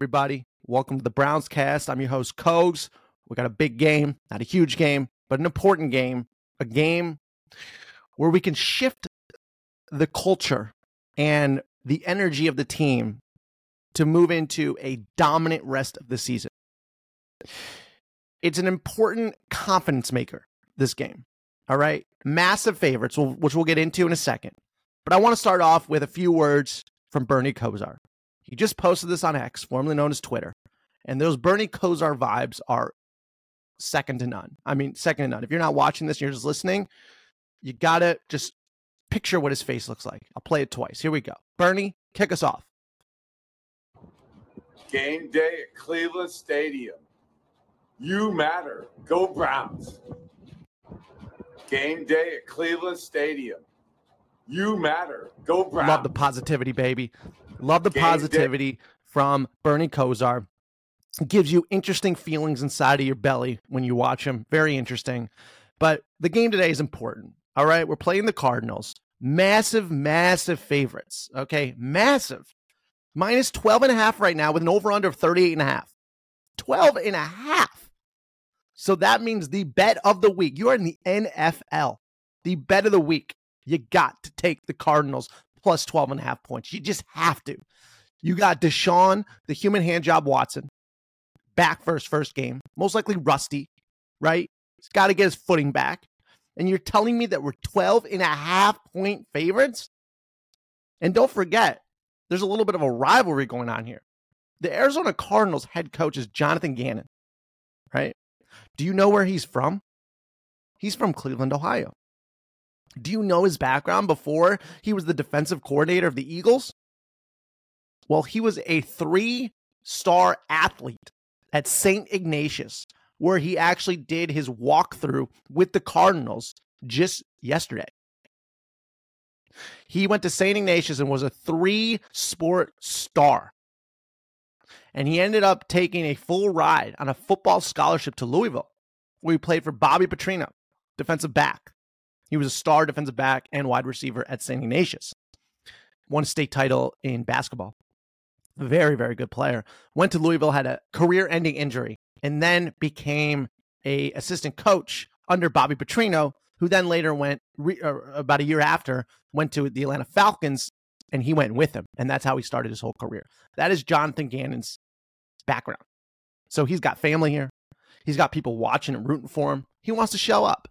everybody? Welcome to the Browns cast. I'm your host, Cogs. We got a big game, not a huge game, but an important game, a game where we can shift the culture and the energy of the team to move into a dominant rest of the season. It's an important confidence maker, this game. All right. Massive favorites, which we'll get into in a second. But I want to start off with a few words from Bernie Kosar. He just posted this on X, formerly known as Twitter. And those Bernie Kosar vibes are second to none. I mean, second to none. If you're not watching this and you're just listening, you got to just picture what his face looks like. I'll play it twice. Here we go. Bernie, kick us off. Game day at Cleveland Stadium. You matter. Go Browns. Game day at Cleveland Stadium. You matter. Go Browns. Love the positivity, baby. Love the positivity from Bernie Kosar. gives you interesting feelings inside of your belly when you watch him. Very interesting. But the game today is important. All right. We're playing the Cardinals. Massive, massive favorites. Okay. Massive. Minus 12 and a half right now with an over under of 38 and a half. 12 and a half. So that means the bet of the week. You are in the NFL. The bet of the week. You got to take the Cardinals plus 12 and a half points. You just have to. You got Deshaun, the human hand job Watson, back for his first game, most likely rusty, right? He's got to get his footing back. And you're telling me that we're 12 and a half point favorites? And don't forget, there's a little bit of a rivalry going on here. The Arizona Cardinals head coach is Jonathan Gannon, right? Do you know where he's from? He's from Cleveland, Ohio. Do you know his background before he was the defensive coordinator of the Eagles? Well, he was a three star athlete at St. Ignatius, where he actually did his walkthrough with the Cardinals just yesterday. He went to St. Ignatius and was a three sport star. And he ended up taking a full ride on a football scholarship to Louisville, where he played for Bobby Petrino, defensive back. He was a star defensive back and wide receiver at St. Ignatius. Won a state title in basketball. Very, very good player. Went to Louisville, had a career-ending injury, and then became a assistant coach under Bobby Petrino, who then later went re, uh, about a year after went to the Atlanta Falcons, and he went with him, and that's how he started his whole career. That is Jonathan Gannon's background. So he's got family here. He's got people watching and rooting for him. He wants to show up.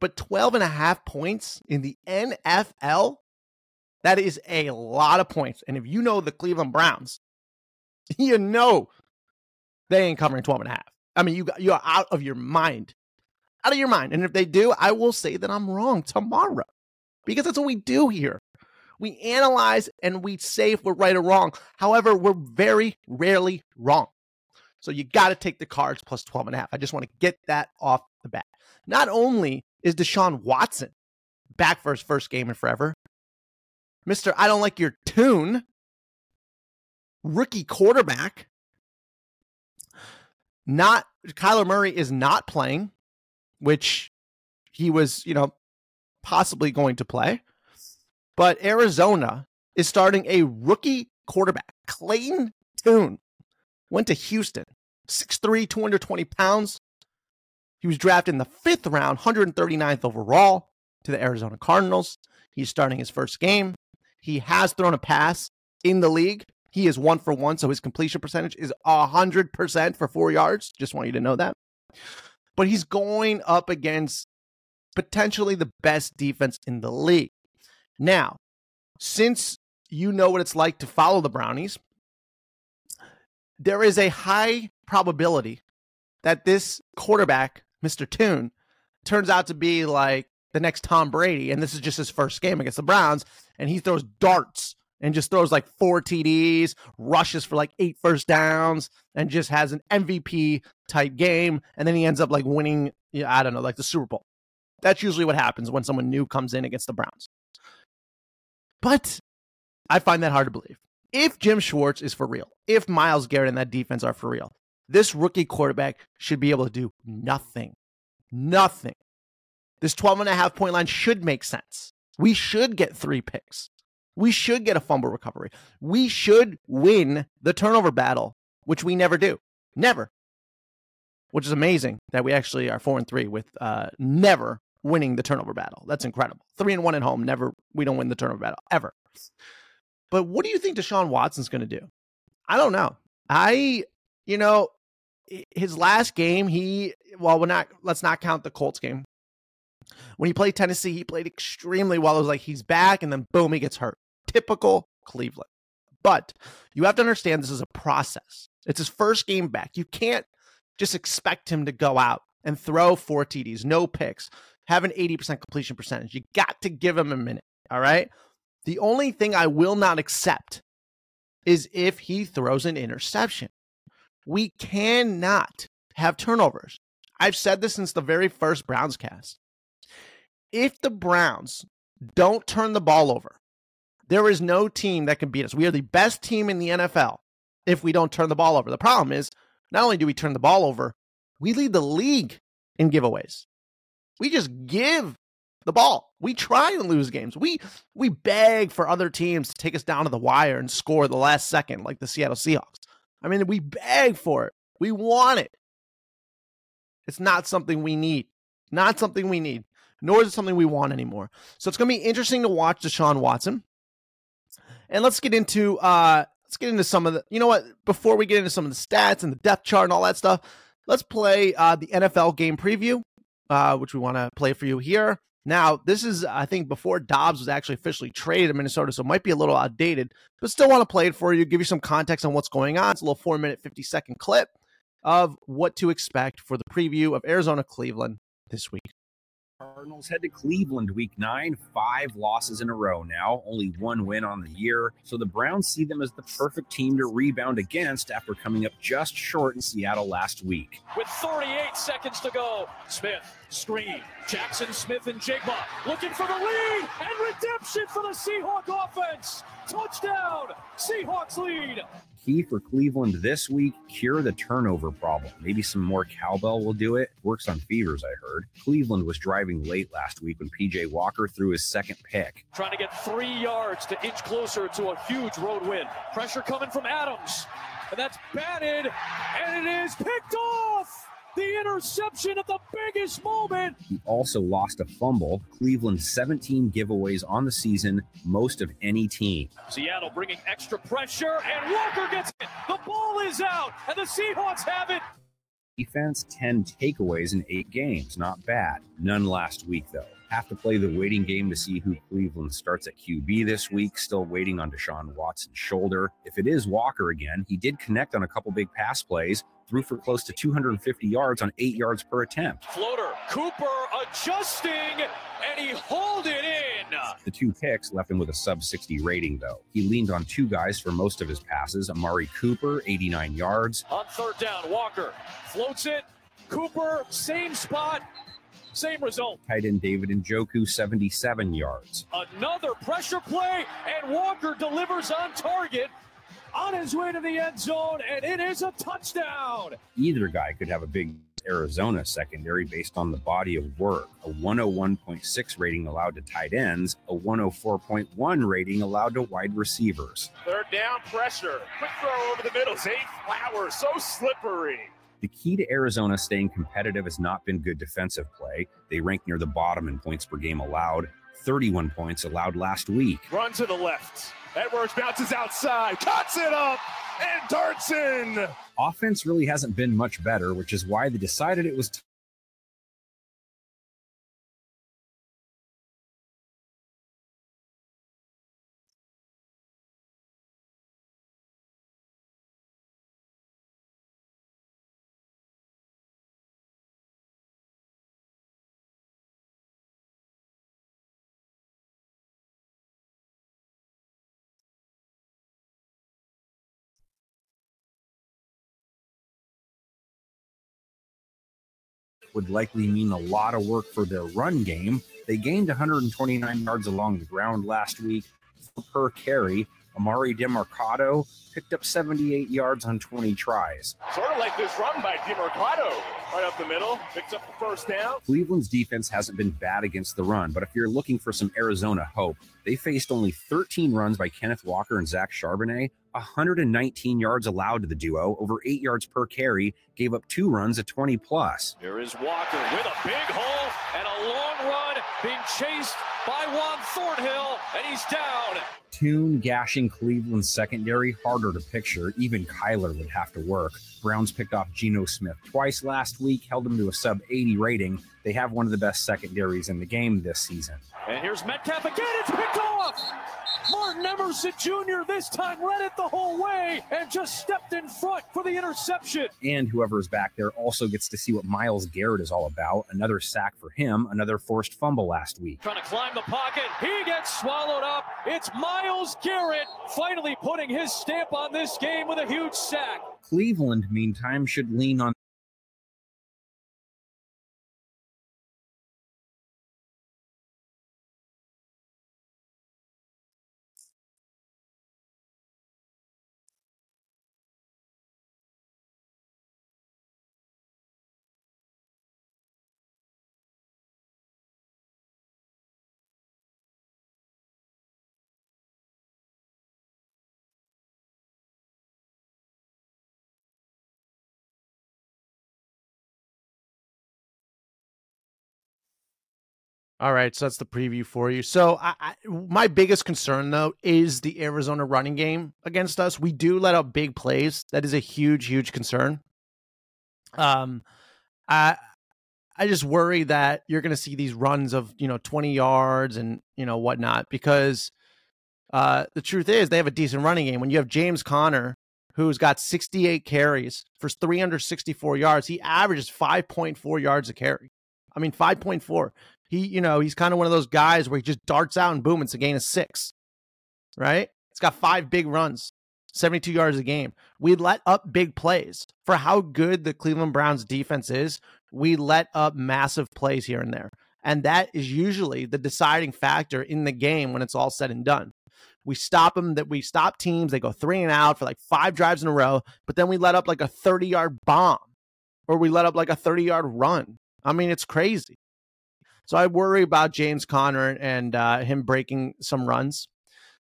But 12 and a half points in the NFL, that is a lot of points. And if you know the Cleveland Browns, you know they ain't covering 12 and a half. I mean, you you're out of your mind. Out of your mind. And if they do, I will say that I'm wrong tomorrow. Because that's what we do here. We analyze and we say if we're right or wrong. However, we're very rarely wrong. So you got to take the cards plus 12 and a half. I just want to get that off the bat. Not only is Deshaun Watson back for his first game in forever, Mr. I don't like your tune, rookie quarterback, not Kyler Murray is not playing, which he was, you know, possibly going to play. But Arizona is starting a rookie quarterback, Clayton Tune. Went to Houston, 6'3, 220 pounds, he was drafted in the fifth round, 139th overall to the Arizona Cardinals. He's starting his first game. He has thrown a pass in the league. He is one for one, so his completion percentage is 100% for four yards. Just want you to know that. But he's going up against potentially the best defense in the league. Now, since you know what it's like to follow the Brownies, there is a high probability that this quarterback Mr. Tune, turns out to be like the next Tom Brady, and this is just his first game against the Browns, and he throws darts and just throws like four TDs, rushes for like eight first downs, and just has an MVP type game, and then he ends up like winning, yeah, I don't know, like the Super Bowl. That's usually what happens when someone new comes in against the Browns. But I find that hard to believe. If Jim Schwartz is for real, if Myles Garrett and that defense are for real, this rookie quarterback should be able to do nothing. Nothing. This 12 and a half point line should make sense. We should get three picks. We should get a fumble recovery. We should win the turnover battle, which we never do. Never. Which is amazing that we actually are four and three with uh, never winning the turnover battle. That's incredible. Three and one at home. Never, we don't win the turnover battle ever. But what do you think Deshaun Watson's going to do? I don't know. I, you know, his last game, he, well, we're not, let's not count the Colts game. When he played Tennessee, he played extremely well. It was like he's back and then boom, he gets hurt. Typical Cleveland. But you have to understand this is a process. It's his first game back. You can't just expect him to go out and throw four TDs, no picks, have an 80% completion percentage. You got to give him a minute. All right. The only thing I will not accept is if he throws an interception. We cannot have turnovers. I've said this since the very first Browns cast. If the Browns don't turn the ball over, there is no team that can beat us. We are the best team in the NFL if we don't turn the ball over. The problem is, not only do we turn the ball over, we lead the league in giveaways. We just give the ball. We try and lose games. We we beg for other teams to take us down to the wire and score the last second, like the Seattle Seahawks. I mean, we beg for it. We want it. It's not something we need. Not something we need. Nor is it something we want anymore. So it's going to be interesting to watch Deshaun Watson. And let's get into uh let's get into some of the. You know what? Before we get into some of the stats and the depth chart and all that stuff, let's play uh, the NFL game preview, uh, which we want to play for you here. Now, this is, I think, before Dobbs was actually officially traded in Minnesota, so it might be a little outdated, but still want to play it for you, give you some context on what's going on. It's a little four minute, 50 second clip of what to expect for the preview of Arizona Cleveland this week. Cardinals head to Cleveland week nine, five losses in a row now, only one win on the year. So the Browns see them as the perfect team to rebound against after coming up just short in Seattle last week. With 38 seconds to go, Smith, screen, Jaxon Smith-Njigba looking for the lead and redemption for the Seahawk offense. Touchdown, Seahawks lead key for Cleveland this week cure the turnover problem. Maybe some more cowbell will do it. Works on fevers, I heard. Cleveland was driving late last week when PJ Walker threw his second pick. Trying to get three yards to inch closer to a huge road win. Pressure coming from Adams. And that's batted, and it is picked off the interception at the biggest moment. He also lost a fumble. Cleveland 17 giveaways on the season, most of any team. Seattle bringing extra pressure, and Walker gets it. The ball is out, and the Seahawks have it. Defense 10 takeaways in eight games. Not bad. None last week, though. Have to play the waiting game to see who Cleveland starts at QB this week. Still waiting on Deshaun Watson's shoulder. If it is Walker again, he did connect on a couple big pass plays, threw for close to 250 yards on eight yards per attempt. Floater, Cooper adjusting, and he hauled it in. The two picks left him with a sub 60 rating, though. He leaned on two guys for most of his passes Amari Cooper, 89 yards. On third down, Walker floats it. Cooper, same spot, same result. Tight end David Njoku, 77 yards. Another pressure play, and Walker delivers on target on his way to the end zone, and it is a touchdown. Either guy could have a big Arizona secondary based on the body of work. A 101.6 rating allowed to tight ends, a 104.1 rating allowed to wide receivers. Third down pressure. Quick throw over the middle. Zay Flowers, so slippery. The key to Arizona staying competitive has not been good defensive play. They rank near the bottom in points per game allowed, 31 points allowed last week. Run to the left. Edwards bounces outside, cuts it up, and darts in. Offense really hasn't been much better, which is why they decided it was would likely mean a lot of work for their run game. They gained 129 yards along the ground last week per carry, Emari Demercado picked up 78 yards on 20 tries. Sort of like this run by Demercado, right up the middle, picks up the first down. Cleveland's defense hasn't been bad against the run, but if you're looking for some Arizona hope, they faced only 13 runs by Kenneth Walker and Zach Charbonnet, 119 yards allowed to the duo, over eight yards per carry, gave up two runs at 20 plus. Here is Walker with a big hole and a long being chased by Juan Thornhill, and he's down. Tune gashing Cleveland's secondary harder to picture. Even Kyler would have to work. Browns picked off Geno Smith twice last week, held him to a sub 80 rating. They have one of the best secondaries in the game this season. And here's Metcalf again. It's picked off. Martin Emerson Jr. this time led it the whole way and just stepped in front for the interception. And whoever is back there also gets to see what Myles Garrett is all about. Another sack for him, another forced fumble last week. Trying to climb the pocket. He gets swallowed up. It's Myles Garrett finally putting his stamp on this game with a huge sack. Cleveland, meantime, should lean on All right, so that's the preview for you. So, I, I, my biggest concern though is the Arizona running game against us. We do let up big plays. That is a huge, huge concern. Um, I I just worry that you're going to see these runs of you know 20 yards and you know whatnot because uh, the truth is they have a decent running game. When you have James Conner, who's got 68 carries for 364 yards, he averages 5.4 yards a carry. I mean, 5.4 he, you know, he's kind of one of those guys where he just darts out and boom, it's a gain of six, right? It's got five big runs, 72 yards a game. We let up big plays for how good the Cleveland Browns defense is. We let up massive plays here and there. And that is usually the deciding factor in the game when it's all said and done. We stop them that we stop teams, they go three and out for like five drives in a row, but then we let up like a 30 yard bomb or we let up like a 30 yard run. I mean, it's crazy. So I worry about James Conner and uh, him breaking some runs.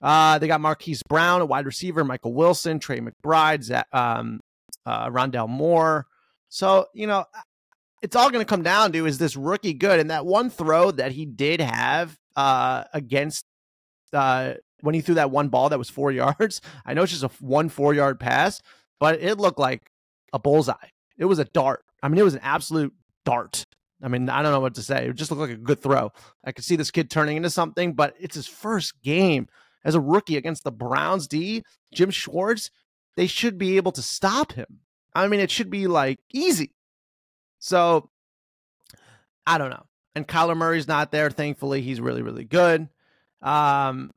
Uh, they got Marquise Brown, a wide receiver, Michael Wilson, Trey McBride, um, uh, Rondale Moore. So, you know, it's all going to come down to is this rookie good? And that one throw that he did have uh, against uh, when he threw that one ball that was four yards. I know it's just a one four yard pass, but it looked like a bullseye. It was a dart. I mean, it was an absolute dart. I mean, I don't know what to say. It just looked like a good throw. I could see this kid turning into something, but it's his first game as a rookie against the Browns D. Jim Schwartz, they should be able to stop him. I mean, it should be like easy. So I don't know. And Kyler Murray's not there. Thankfully, he's really, really good. Um,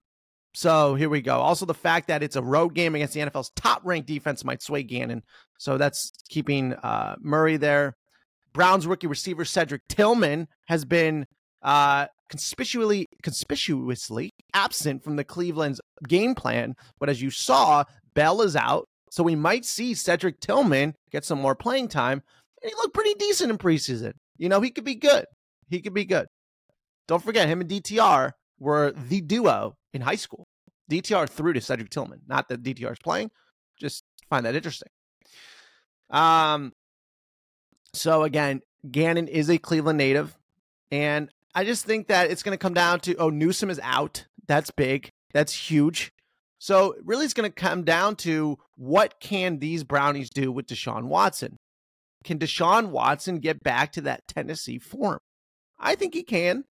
so here we go. Also, the fact that it's a road game against the NFL's top ranked defense might sway Gannon. So that's keeping uh, Murray there. Browns rookie receiver Cedric Tillman has been uh, conspicuously conspicuously absent from the Cleveland's game plan. But as you saw, Bell is out, so we might see Cedric Tillman get some more playing time. And he looked pretty decent in preseason. You know, he could be good. He could be good. Don't forget, him and DTR were the duo in high school. DTR threw to Cedric Tillman. Not that DTR is playing, just find that interesting. Um, so again, Gannon is a Cleveland native, and I just think that it's going to come down to oh Newsome is out. That's big. That's huge. So really, it's going to come down to what can these Brownies do with Deshaun Watson? Can Deshaun Watson get back to that Tennessee form? I think he can,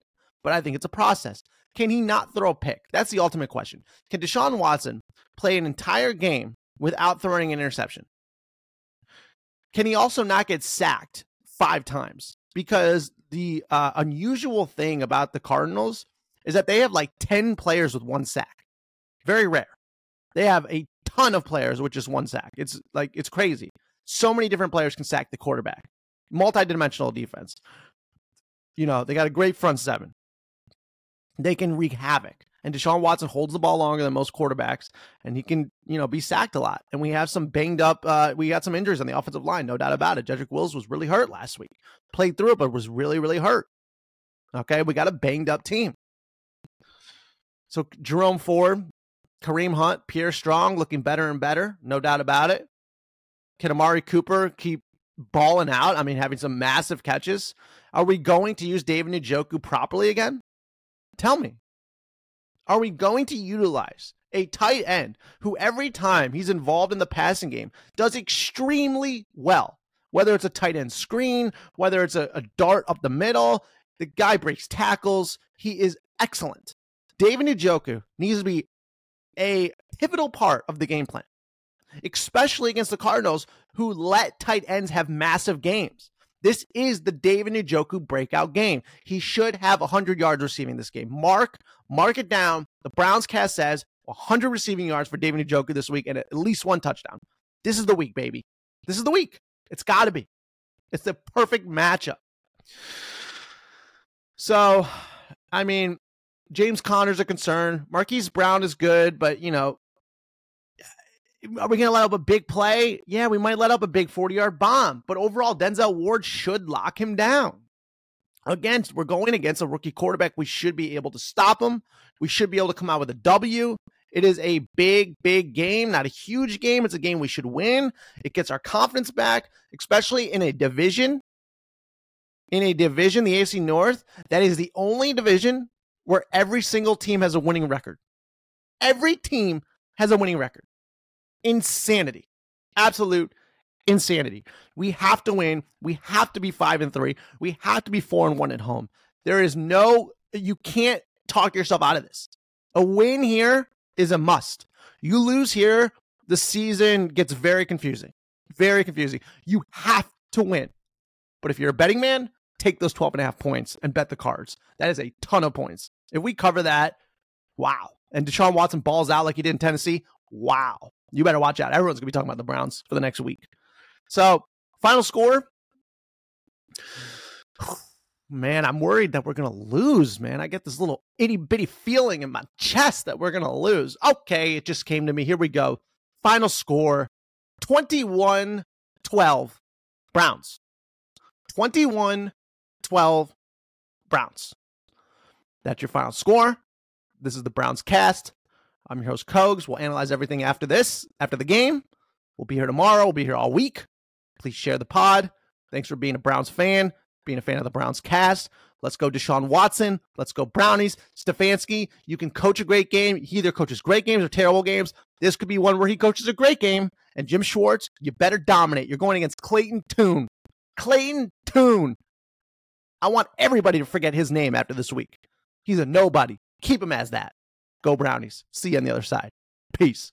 but I think it's a process. Can he not throw a pick? That's the ultimate question. Can Deshaun Watson play an entire game without throwing an interception? Can he also not get sacked five times? Because the uh, unusual thing about the Cardinals is that they have like 10 players with one sack. Very rare. They have a ton of players with just one sack. It's like, it's crazy. So many different players can sack the quarterback. Multi-dimensional defense. You know, they got a great front seven. They can wreak havoc. And Deshaun Watson holds the ball longer than most quarterbacks, and he can, you know, be sacked a lot. And we have some banged up, uh, we got some injuries on the offensive line, no doubt about it. Jedrick Wills was really hurt last week, played through it, but was really, really hurt. Okay, we got a banged up team. So Jerome Ford, Kareem Hunt, Pierre Strong looking better and better, no doubt about it. Can Amari Cooper keep balling out? I mean, having some massive catches. Are we going to use David Njoku properly again? Tell me. Are we going to utilize a tight end who every time he's involved in the passing game does extremely well? Whether it's a tight end screen, whether it's a, a dart up the middle, the guy breaks tackles. He is excellent. David Njoku needs to be a pivotal part of the game plan, especially against the Cardinals, who let tight ends have massive games. This is the David Njoku breakout game. He should have 100 yards receiving this game. Mark, mark it down. The Browns cast says 100 receiving yards for David Njoku this week and at least one touchdown. This is the week, baby. This is the week. It's got to be. It's the perfect matchup. So, I mean, James Conner's a concern. Marquise Brown is good, but you know, are we going to let up a big play? Yeah, we might let up a big 40 yard bomb, but overall, Denzel Ward should lock him down. Against, we're going against a rookie quarterback. We should be able to stop him. We should be able to come out with a W. It is a big, big game, not a huge game. It's a game we should win. It gets our confidence back, especially in a division. In a division, the AFC North, that is the only division where every single team has a winning record. Every team has a winning record. Insanity. Absolute insanity. We have to win. We have to be 5 and 3. We have to be 4 and 1 at home. There is no you can't talk yourself out of this. A win here is a must. You lose here, the season gets very confusing. Very confusing. You have to win. But if you're a betting man, take those 12 and a half points and bet the cards. That is a ton of points. If we cover that, wow. And Deshaun Watson balls out like he did in Tennessee, wow. You better watch out. Everyone's going to be talking about the Browns for the next week. So, final score. Man, I'm worried that we're going to lose, man. I get this little itty bitty feeling in my chest that we're going to lose. Okay, it just came to me. Here we go. Final score 21 12 Browns. 21 12 Browns. That's your final score. This is the Browns cast. I'm your host, Kogs. We'll analyze everything after this, after the game. We'll be here tomorrow. We'll be here all week. Please share the pod. Thanks for being a Browns fan, being a fan of the Browns cast. Let's go Deshaun Watson. Let's go Brownies. Stefanski, you can coach a great game. He either coaches great games or terrible games. This could be one where he coaches a great game. And Jim Schwartz, you better dominate. You're going against Clayton Tune. Clayton Tune. I want everybody to forget his name after this week. He's a nobody. Keep him as that. Go Brownies. See you on the other side. Peace.